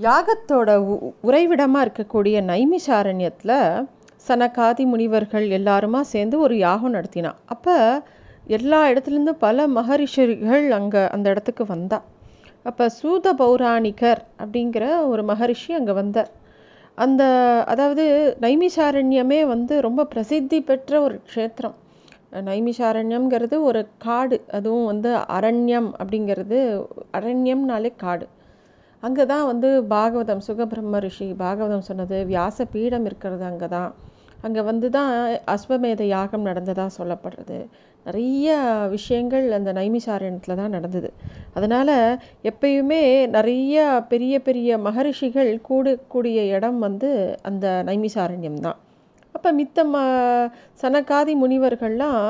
யாகத்தோட உ- இருக்கக்கூடிய நைமிஷாரண்யத்தில் சனகாதி முனிவர்கள் எல்லாருமா சேர்ந்து ஒரு யாகம் நடத்தினான் அப்போ எல்லா இடத்துலேருந்து பல மகரிஷிகள் அங்கே அந்த இடத்துக்கு வந்தா. அப்போ சூத பௌராணிகர் அப்படிங்கிற ஒரு மகரிஷி அங்கே வந்தார். அந்த அதாவது நைமிஷாரண்யமே வந்து ரொம்ப பிரசித்தி பெற்ற ஒரு க்ஷேத்திரம். நைமிஷாரண்யம்ங்கிறது ஒரு காடு அதுவும் வந்து அரண்யம் அப்படிங்கிறது அரண்யம்னாலே காடு. அங்கே தான் வந்து பாகவதம் சுகபிரம்ம ரிஷி பாகவதம் சொன்னது வியாச பீடம் இருக்கிறது அங்கே தான் அங்கே வந்து தான் அஸ்வமேத யாகம் நடந்ததாக சொல்லப்படுறது. நிறைய விஷயங்கள் அந்த நைமிசாரணத்தில் தான் நடந்தது. அதனால் எப்பயுமே நிறைய பெரிய பெரிய மகரிஷிகள் கூடக்கூடிய இடம் வந்து அந்த நைமிசாரண்யம் தான் அப்போ மித்த ம சனகாதி முனிவர்கள்லாம்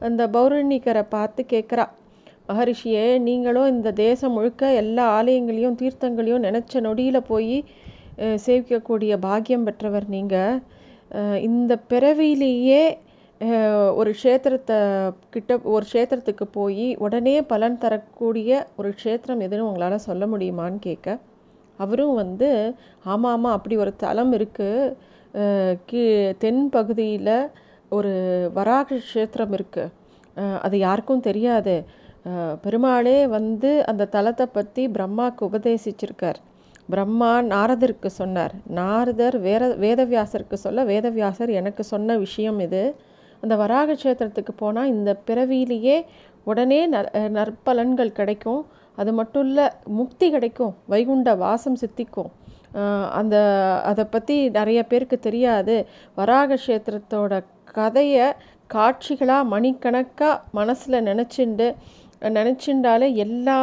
அந்த பௌரணிக்கரை பார்த்து கேட்குறா மகரிஷியே நீங்களும் இந்த தேசம் முழுக்க எல்லா ஆலயங்களையும் தீர்த்தங்களையும் நினச்ச நொடியில் போய் சேவிக்கக்கூடிய பாக்கியம் பெற்றவர் நீங்கள் இந்த பிறவியிலேயே ஒரு க்ஷேத்திரத்தை கிட்ட ஒரு க்ஷேத்திரத்துக்கு போய் உடனே பலன் தரக்கூடிய ஒரு க்ஷேத்திரம் எதுன்னு உங்களால் சொல்ல முடியுமான்னு கேட்க அவரும் வந்து ஆமாம் ஆமாம் அப்படி ஒரு தலம் இருக்குது கீ தென் பகுதியில் ஒரு வராக க்ஷேத்திரம் இருக்குது அது யாருக்கும் தெரியாது. பெருமாளே வந்து அந்த தலத்தை பற்றி பிரம்மாவுக்கு உபதேசிச்சிருக்கார். பிரம்மா நாரதருக்கு சொன்னார். நாரதர் வேற வேதவியாசருக்கு சொல்ல வேதவியாசர் எனக்கு சொன்ன விஷயம் இது. அந்த வராக கஷேத்திரத்துக்கு போனால் இந்த பிறவியிலேயே உடனே நற் நற்பலன்கள் கிடைக்கும். அது மட்டும் இல்லை முக்தி கிடைக்கும். வைகுண்ட வாசம் சித்திக்கும். அந்த அதை பற்றி நிறைய பேருக்கு தெரியாது. வராக கஷேத்திரத்தோட கதையை காட்சிகளாக மணிக்கணக்காக மனசில் நினச்சிண்டு நினச்சிண்டாலே எல்லா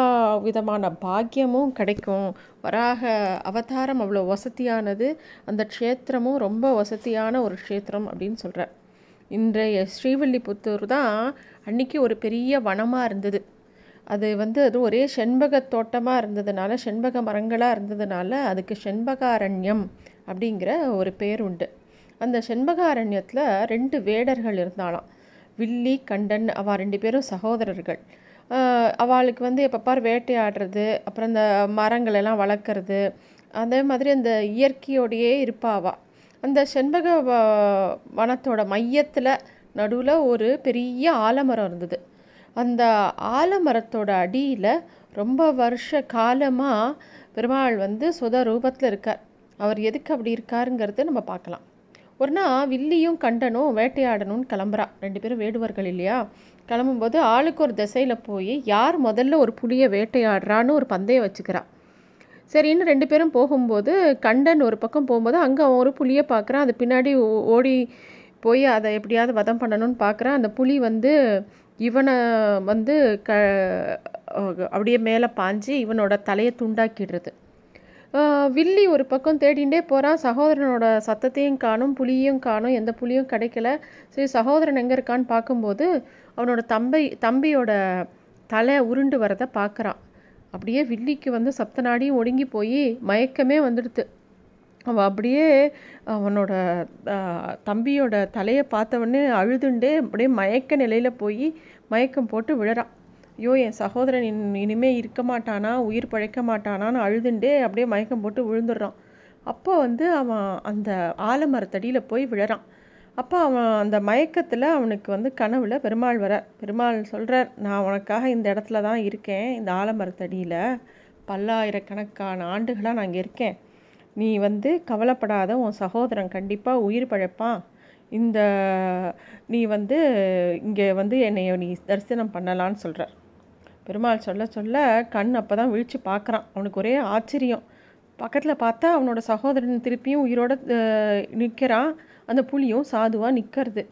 விதமான பாக்கியமும் கிடைக்கும். வராக அவதாரம் அவ்வளோ வசதியானது. அந்த க்ஷேத்திரமும் ரொம்ப வசதியான ஒரு க்ஷேத்திரம் அப்படின்னு சொல்கிறார் இன்றைய ஸ்ரீவில்லிபுத்தூர் தான் அன்னைக்கு ஒரு பெரிய வனமாக இருந்தது. அது வந்து அது ஒரே செண்பக தோட்டமாக இருந்ததுனால செண்பக மரங்களாக இருந்ததுனால அதுக்கு செண்பகாரண்யம் அப்படிங்கிற ஒரு பேர் உண்டு. அந்த செண்பகாரண்யத்தில் ரெண்டு வேடர்கள் இருந்தாலாம் வில்லி கண்டன் அவ ரெண்டு பேரும் சகோதரர்கள். அவளுக்கு வந்து எப்போ பார் வேட்டையாடுறது அப்புறம் இந்த மரங்கள் எல்லாம் வளர்க்குறது அதே மாதிரி அந்த இயற்கையோடையே இருப்பாவா. அந்த செண்பக வ- வனத்தோட மையத்தில் நடுவில் ஒரு பெரிய ஆலமரம் இருந்தது. அந்த ஆலமரத்தோட அடியில் ரொம்ப வருஷ காலமாக பெருமாள் வந்து சுத ரூபத்தில் இருக்கார். அவர் எதுக்கு அப்படி இருக்காருங்கிறது நம்ம பார்க்கலாம். ஒரு நாள் வில்லியும் கண்டனும் வேட்டையாடணும்னு கிளம்புறா. ரெண்டு பேரும் வேடுவர்கள் இல்லையா? கிளம்பும்போது ஆளுக்கு ஒரு திசையில் போய் யார் முதல்ல ஒரு புலியை வேட்டையாடுறான்னு ஒரு பந்தயம் வச்சுக்கிறான் சரின்னு ரெண்டு பேரும் போகும்போது கண்டன் ஒரு பக்கம் போகும்போது அங்கே அவன் ஒரு புலியை பார்க்குறான் அது பின்னாடி ஓ- ஓடி போய் அதை எப்படியாவது வதம் பண்ணணும்னு பார்க்குறான் அந்த புலி வந்து இவனை வந்து க அப்படியே மேலே பாஞ்சு இவனோட தலையை துண்டாக்கிடுறது வில்லி ஒரு பக்கம் தேடிண்டே போகிறான் சகோதரனோட சத்தத்தையும் காணும் புலியும் காணும். எந்த புலியும் கிடைக்கல. சரி சகோதரன் எங்கே இருக்கான்னு பார்க்கும்போது அவனோட தம்பி தம்பியோட தலை உருண்டு வரதை பார்க்குறான். அப்படியே வில்லிக்கு வந்து சப்தநாடியும் ஒடுங்கி போய் மயக்கமே வந்துடுது அவன் அப்படியே அவனோட தம்பியோட தலையை பார்த்தவொடனே அழுதுண்டே அப்படியே மயக்க நிலையில் போய் மயக்கம் போட்டு விழறான் ஐயோ என் சகோதரன் இன் இனிமே இருக்க மாட்டானா உயிர் பழைக்க மாட்டானான்னு அழுதுண்டே அப்படியே மயக்கம் போட்டு விழுந்துடுறான். அப்போ வந்து அவன் அந்த ஆலமரத்தடியில் போய் விழறான். அப்போ அவன் அந்த மயக்கத்தில் அவனுக்கு வந்து கனவுல பெருமாள் வர பெருமாள் சொல்கிறார் நான் உனக்காக இந்த இடத்துல தான் இருக்கேன் இந்த ஆலமரத்தடியில் பல்லாயிரக்கணக்கான ஆண்டுகளாக நான் இங்கே இருக்கேன். நீ வந்து கவலைப்படாத உன் சகோதரன் கண்டிப்பாக உயிர் பழைப்பான். இந்த நீ வந்து இங்கே வந்து என்னை நீ தரிசனம் பண்ணலான்னு சொல்கிறார் பெருமாள் சொல்ல சொல்ல கண் அப்போ தான் விழித்து பார்க்குறான். அவனுக்கு ஒரே ஆச்சரியம். பக்கத்தில் பார்த்தா அவனோட சகோதரன் திருப்பியும் உயிரோட நிற்கிறான் அந்த புலியும் சாதுவாக நிற்கிறது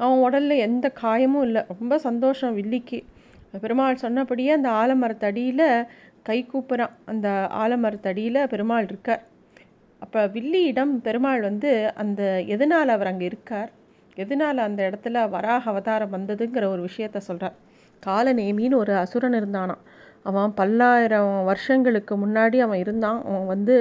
அவன் உடலில் எந்த காயமும் இல்லை. ரொம்ப சந்தோஷம் வில்லிக்கு. பெருமாள் சொன்னபடியே அந்த ஆலமரத்தடியில் கை கூப்புறான். அந்த ஆலமரத்தடியில் பெருமாள் இருக்கார். அப்போ வில்லியிடம் பெருமாள் வந்து அந்த எதனால் அவர் அங்கே இருக்கார்? எதனால் அந்த இடத்துல வராக அவதாரம் வந்ததுங்கிற ஒரு விஷயத்த சொல்கிறார் காலநேமின்னு ஒரு அசுரன் இருந்தானான் அவன் பல்லாயிரம் வருஷங்களுக்கு முன்னாடி அவன் இருந்தான். அவன் வந்து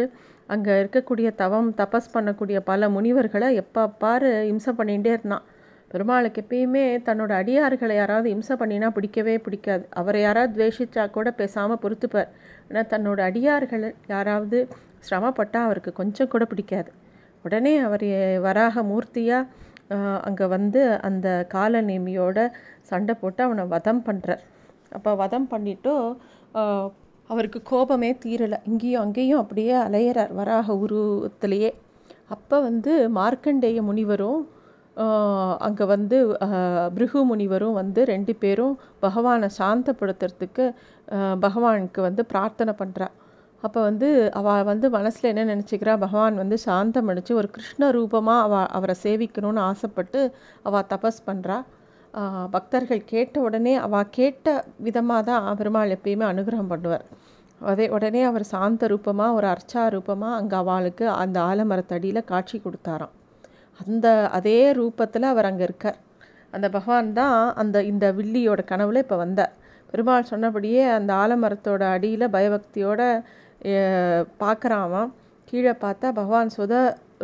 அங்கே இருக்கக்கூடிய தவம் தபஸ் பண்ணக்கூடிய பல முனிவர்களை எப்போ பாரு இம்சை பண்ணிகிட்டே இருந்தான். பெருமாளுக்கு எப்பயுமே தன்னோட அடியார்களை யாராவது இம்சை பண்ணினா பிடிக்கவே பிடிக்காது. அவரை யாராவது துவேஷிச்சா கூட பேசாமல் பொறுத்துப்பார். ஆனால் தன்னோட அடியார்கள் யாராவது சிரமப்பட்டால் அவருக்கு கொஞ்சம் கூட பிடிக்காது. உடனே அவர் வராக மூர்த்தியாக அங்கே வந்து அந்த காலநேமியோட சண்டை போட்டு அவனை வதம் பண்ணுறார் அப்போ வதம் பண்ணிவிட்டு அவருக்கு கோபமே தீரலை. இங்கேயும் அங்கேயும் அப்படியே அலையிறார் வராக உருவத்திலேயே. அப்போ வந்து மார்க்கண்டேய முனிவரும் அங்கே வந்து பிருகு முனிவரும் வந்து ரெண்டு பேரும் பகவானை சாந்தப்படுத்துறதுக்கு பகவானுக்கு வந்து பிரார்த்தனை பண்ணுறா அப்போ வந்து அவள் வந்து மனசில் என்ன நினச்சிக்கிறா? பகவான் வந்து சாந்தம் அடித்து ஒரு கிருஷ்ண ரூபமாக அவ அவரை சேவிக்கணும்னு ஆசைப்பட்டு அவள் தபஸ் பண்ணுறா பக்தர்கள் கேட்ட உடனே அவள் கேட்ட விதமாக தான் பெருமாள் எப்பயுமே அனுகிரகம் பண்ணுவார். அதே உடனே அவர் சாந்த ரூபமாக ஒரு அர்ச்சா ரூபமாக அங்கே அவளுக்கு அந்த ஆலமரத்தடியில் காட்சி கொடுத்தாராம். அந்த அதே ரூபத்தில் அவர் அங்கே இருக்கார். அந்த பகவான் தான் அந்த இந்த வில்லியோட கனவுல இப்போ வந்தார். பெருமாள் சொன்னபடியே அந்த ஆலமரத்தோட அடியில் பயபக்தியோட பார்க்குறாமா கீழே பார்த்தா பகவான் சுத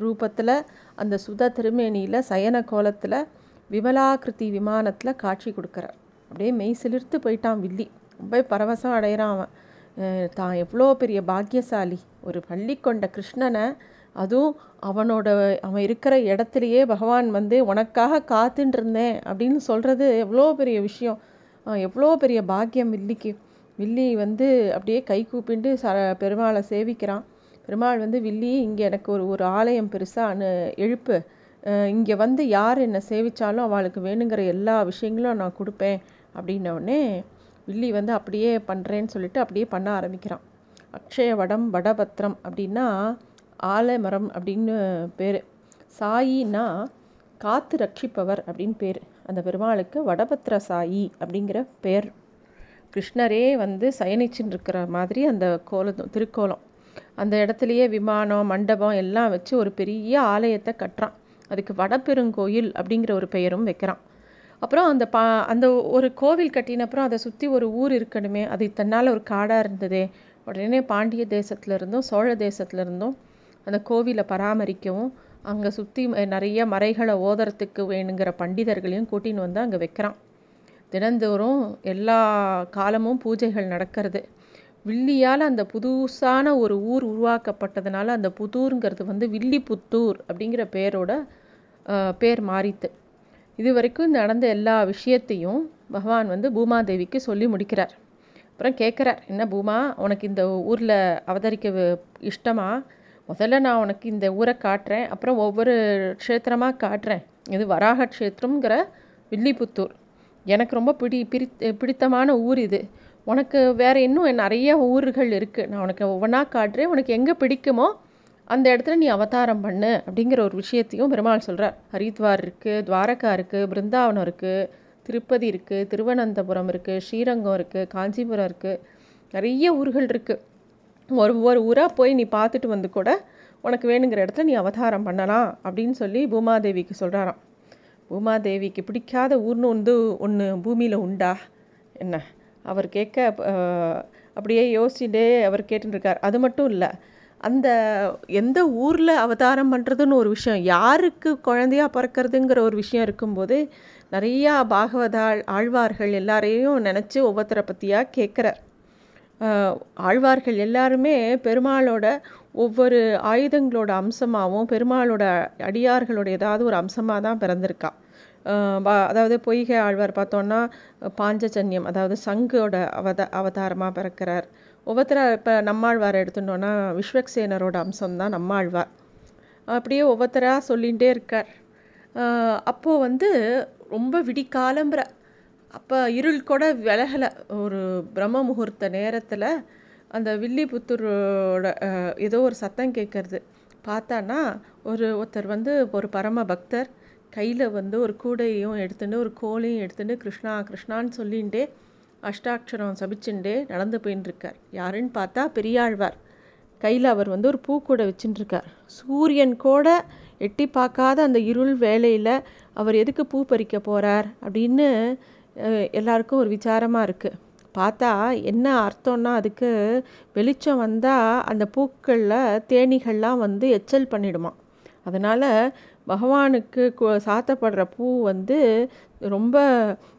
ரூபத்தில் அந்த சுத திருமேனியில் சயன கோலத்தில் விமலாகிருதி விமானத்தில் காட்சி கொடுக்குறார். அப்படியே மெய் சிலிர்த்து போயிட்டான் வில்லி. ரொம்ப பரவசம் அடைகிறான் அவன். தான் எவ்வளோ பெரிய பாக்கியசாலி. ஒரு பள்ளி கொண்ட கிருஷ்ணனை அதுவும் அவனோட அவன் இருக்கிற இடத்துலையே பகவான் வந்து உனக்காக காத்துட்டு இருந்தேன் அப்படின்னு சொல்கிறது எவ்வளோ பெரிய விஷயம். எவ்வளோ பெரிய பாக்கியம் வில்லிக்கு. வில்லி வந்து அப்படியே கை கூப்பிண்டு ச பெருமாளை சேவிக்கிறான். பெருமாள் வந்து வில்லி இங்கே எனக்கு ஒரு ஒரு ஆலயம் பெருசாக அனு எழுப்பு. இங்கே வந்து யார் என்னை சேவித்தாலும் அவளுக்கு வேணுங்கிற எல்லா விஷயங்களும் நான் கொடுப்பேன் அப்படின்னோடனே வில்லி வந்து அப்படியே பண்ணுறேன்னு சொல்லிட்டு அப்படியே பண்ண ஆரம்பிக்கிறான். அக்ஷய வடம் வடபத்திரம் அப்படின்னா ஆலமரம் அப்படின்னு பேர். சாயின்னா காத்து ரட்சிப்பவர் அப்படின்னு பேர். அந்த பெருமாளுக்கு வடபத்திர சாயி அப்படிங்கிற பேர். கிருஷ்ணரே வந்து சயனிச்சுன்னு இருக்கிற மாதிரி அந்த கோலம் திருக்கோலம். அந்த இடத்துலையே விமானம் மண்டபம் எல்லாம் வச்சு ஒரு பெரிய ஆலயத்தை கட்டுறான். அதுக்கு வடபெருங்கோயில் அப்படிங்கிற ஒரு பெயரும் வைக்கிறான். அப்புறம் அந்த பா அந்த ஒரு கோவில் கட்டினப்புறம் அதை சுற்றி ஒரு ஊர் இருக்கணுமே அது தன்னால் ஒரு காடாக இருந்ததே உடனே பாண்டிய தேசத்துலேருந்தும் சோழ தேசத்துலேருந்தும் அந்த கோவிலை பராமரிக்கவும் அங்கே சுற்றி நிறைய மறைகளை ஓதுறதுக்கு வேணுங்கிற பண்டிதர்களையும் கூட்டின்னு வந்து அங்கே வைக்கிறான். தினந்தோறும் எல்லா காலமும் பூஜைகள் நடக்கிறது. வில்லியால் அந்த புதுசான ஒரு ஊர் உருவாக்கப்பட்டதுனால அந்த புதூருங்கிறது வந்து வில்லிபுத்தூர் அப்படிங்கிற பேரோட பேர் மாறித்து. இது வரைக்கும் நடந்த எல்லா விஷயத்தையும் பகவான் வந்து பூமாதேவிக்கு சொல்லி முடிக்கிறார். அப்புறம் கேட்குறார் என்ன பூமா உனக்கு இந்த ஊரில் அவதரிக்க இஷ்டமா? முதல்ல நான் உனக்கு இந்த ஊரை காட்டுறேன் அப்புறம் ஒவ்வொரு க்ஷேத்திரமாக காட்டுறேன். இது வராக க்ஷேத்திரங்கிற வில்லிபுத்தூர். எனக்கு ரொம்ப பிடி பிரி பிடித்தமான ஊர் இது. உனக்கு வேறு இன்னும் நிறைய ஊர்கள் இருக்குது நான் உனக்கு ஒவ்வொன்றா காட்டுறேன். உனக்கு எங்கே பிடிக்குமோ அந்த இடத்துல நீ அவதாரம் பண்ணு அப்படிங்கிற ஒரு விஷயத்தையும் பெருமாள் சொல்கிறார் ஹரித்வார் இருக்குது துவாரகா இருக்குது பிருந்தாவனம் இருக்குது திருப்பதி இருக்குது திருவனந்தபுரம் இருக்குது ஸ்ரீரங்கம் இருக்குது காஞ்சிபுரம் இருக்குது நிறைய ஊர்கள் இருக்குது ஒரு ஒரு ஊராக போய் நீ பார்த்துட்டு வந்து கூட உனக்கு வேணுங்கிற இடத்துல நீ அவதாரம் பண்ணலாம் அப்படின்னு சொல்லி பூமாதேவிக்கு சொல்கிறாராம் பூமாதேவிக்கு பிடிக்காத ஊர்னு வந்து ஒன்று பூமியில் உண்டா? என்ன? அவர் கேட்க அப்படியே யோசிச்சுட்டே அவர் கேட்டுருக்கார் அது மட்டும் இல்லை அந்த எந்த ஊரில் அவதாரம் பண்ணுறதுன்னு ஒரு விஷயம் யாருக்கு குழந்தையா பிறக்கிறதுங்கிற ஒரு விஷயம் இருக்கும்போது நிறையா பாகவதாள் ஆழ்வார்கள் எல்லாரையும் நினச்சி ஒவ்வொருத்தரை பற்றியாக கேட்குறார். ஆழ்வார்கள் எல்லாருமே பெருமாளோட ஒவ்வொரு ஆயுதங்களோட அம்சமாகவும் பெருமாளோட அடியார்களோட ஏதாவது ஒரு அம்சமாக தான் பிறந்திருக்கா. அதாவது பொய்கை ஆழ்வார் பார்த்தோன்னா பாஞ்சஜன்யம் அதாவது சங்கோட அவத அவதாரமாக பிறக்கிறார். ஒவ்வொருத்தராக இப்போ நம்மாழ்வார் எடுத்துட்டோன்னா விஸ்வக்சேனரோட அம்சம் தான் நம்மாழ்வார். அப்படியே ஒவ்வொருத்தராக சொல்லிகிட்டே இருக்கார். அப்போது வந்து ரொம்ப விடிக்காலம்புற அப்போ இருள் கூட விலகலை. ஒரு பிரம்ம முகூர்த்த நேரத்தில் அந்த வில்லிபுத்தூரோட ஏதோ ஒரு சத்தம் கேட்குறது பார்த்தான்னா ஒரு ஒருத்தர் வந்து ஒரு பரம பக்தர் கையில் வந்து ஒரு கூடையும் எடுத்துட்டு ஒரு கோலையும் எடுத்துட்டு கிருஷ்ணா கிருஷ்ணான்னு சொல்லிகிட்டே அஷ்டாட்சரம் சபிச்சுட்டே நடந்து போயின்னு யாருன்னு பார்த்தா பெரியாழ்வார். கையில் அவர் வந்து ஒரு பூக்கூடை வச்சுட்டுருக்கார் சூரியன் கூட எட்டி பார்க்காத அந்த இருள் வேலையில் அவர் எதுக்கு பூ பறிக்க போகிறார் அப்படின்னு எல்லாருக்கும் ஒரு விசாரமாக இருக்குது பார்த்தா என்ன அர்த்தம்னா அதுக்கு வெளிச்சம் வந்தால் அந்த பூக்களில் தேனீகள்லாம் வந்து எச்சல் பண்ணிடுமா. அதனால் பகவானுக்கு சாத்தப்படுற பூ வந்து ரொம்ப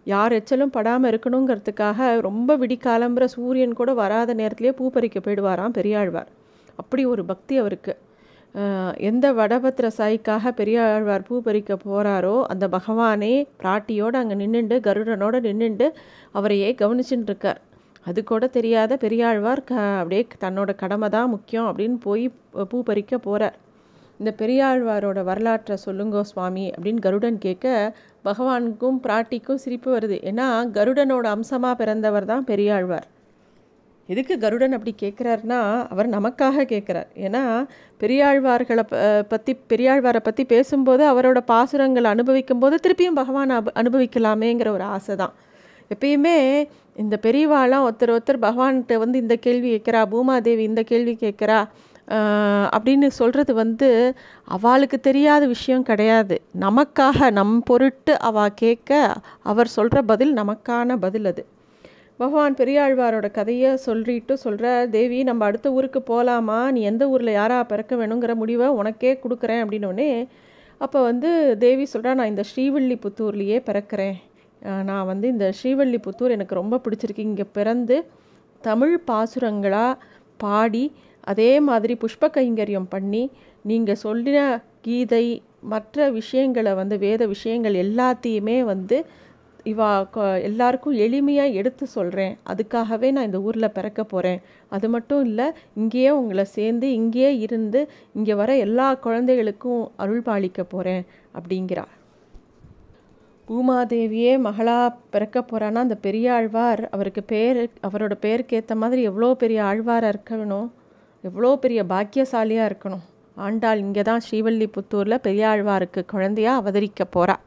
யார் எச்சலும் படாமல் இருக்கணுங்கிறதுக்காக ரொம்ப விடிக்காலம்புற சூரியன் கூட வராத நேரத்திலே பூ பறிக்க போயிடுவாராம் பெரியாழ்வார். அப்படி ஒரு பக்தி அவருக்கு. எந்த வடபத்திர சாய்க்காக பெரியாழ்வார் பூ பறிக்க போகிறாரோ அந்த பகவானே பிராட்டியோடு அங்கே நின்றுண்டு கருடனோடு நின்றுண்டு அவரையே கவனிச்சுட்டு இருக்கார் அது கூட தெரியாத பெரியாழ்வார் க அப்படியே தன்னோட கடமை தான் முக்கியம் அப்படின்னு போய் பூ பறிக்க போகிறார் இந்த பெரியாழ்வாரோட வரலாற்றை சொல்லுங்கோ சுவாமி அப்படின்னு கருடன் கேட்க பகவானுக்கும் பிராட்டிக்கும் சிரிப்பு வருது. ஏன்னா கருடனோட அம்சமாக பிறந்தவர் தான் பெரியாழ்வார். எதுக்கு கருடன் அப்படி கேட்குறாருன்னா அவர் நமக்காக கேட்குறார். ஏன்னா பெரியாழ்வார்களை பற்றி பெரியாழ்வாரை பற்றி பேசும்போது அவரோட பாசுரங்களை அனுபவிக்கும் போது திருப்பியும் பகவான் அப் அனுபவிக்கலாமேங்கிற ஒரு ஆசை தான். எப்பயுமே இந்த பெரியவாளாம் ஒருத்தர் ஒருத்தர் பகவான்கிட்ட வந்து இந்த கேள்வி கேட்குறா பூமாதேவி இந்த கேள்வி கேட்குறா அப்படின்னு சொல்கிறது வந்து அவளுக்கு தெரியாத விஷயம் கிடையாது. நமக்காக நம் பொருட்டு அவ கேட்க அவர் சொல்கிற பதில் நமக்கான பதில் அது. பகவான் பெரியாழ்வாரோட கதையை சொல்லிட்டு சொல்கிற தேவி நம்ம அடுத்த ஊருக்கு போகலாமா நீ எந்த ஊரில் யாராக பிறக்க வேணுங்கிற முடிவை உனக்கே கொடுக்குறேன் அப்படின்னோடனே அப்போ வந்து தேவி சொல்கிறா நான் இந்த ஸ்ரீவில்லிபுத்தூர்லேயே பிறக்கிறேன். நான் வந்து இந்த ஸ்ரீவில்லிபுத்தூர் எனக்கு ரொம்ப பிடிச்சிருக்கு. இங்கே பிறந்து தமிழ் பாசுரங்களாக பாடி அதே மாதிரி புஷ்ப கைங்கரியம் பண்ணி நீங்கள் சொல்லின கீதை மற்ற விஷயங்களை வந்து வேத விஷயங்கள் எல்லாத்தையுமே வந்து இவா கொ- எல்லாருக்கும் எளிமையாக எடுத்து சொல்கிறேன் அதுக்காகவே நான் இந்த ஊரில் பிறக்க போகிறேன் அது மட்டும் இல்லை இங்கேயே உங்களை சேர்ந்து இங்கேயே இருந்து இங்கே வர எல்லா குழந்தைகளுக்கும் அருள் பாலிக்க போகிறேன் அப்படிங்கிறா பூமாதேவியே மகளா பிறக்க போகிறான்னா அந்த பெரிய ஆழ்வார் அவருக்கு பேர் அவரோட பேருக்கு ஏற்ற மாதிரி எவ்வளோ பெரிய ஆழ்வாராக இருக்கணும்? எவ்வளோ பெரிய பாக்கியசாலியாக இருக்கணும். ஆண்டாள் இங்கே தான் ஸ்ரீவல்லிபுத்தூரில் பெரியாழ்வாருக்கு குழந்தையாக குழந்தையா அவதரிக்க போகிறாள்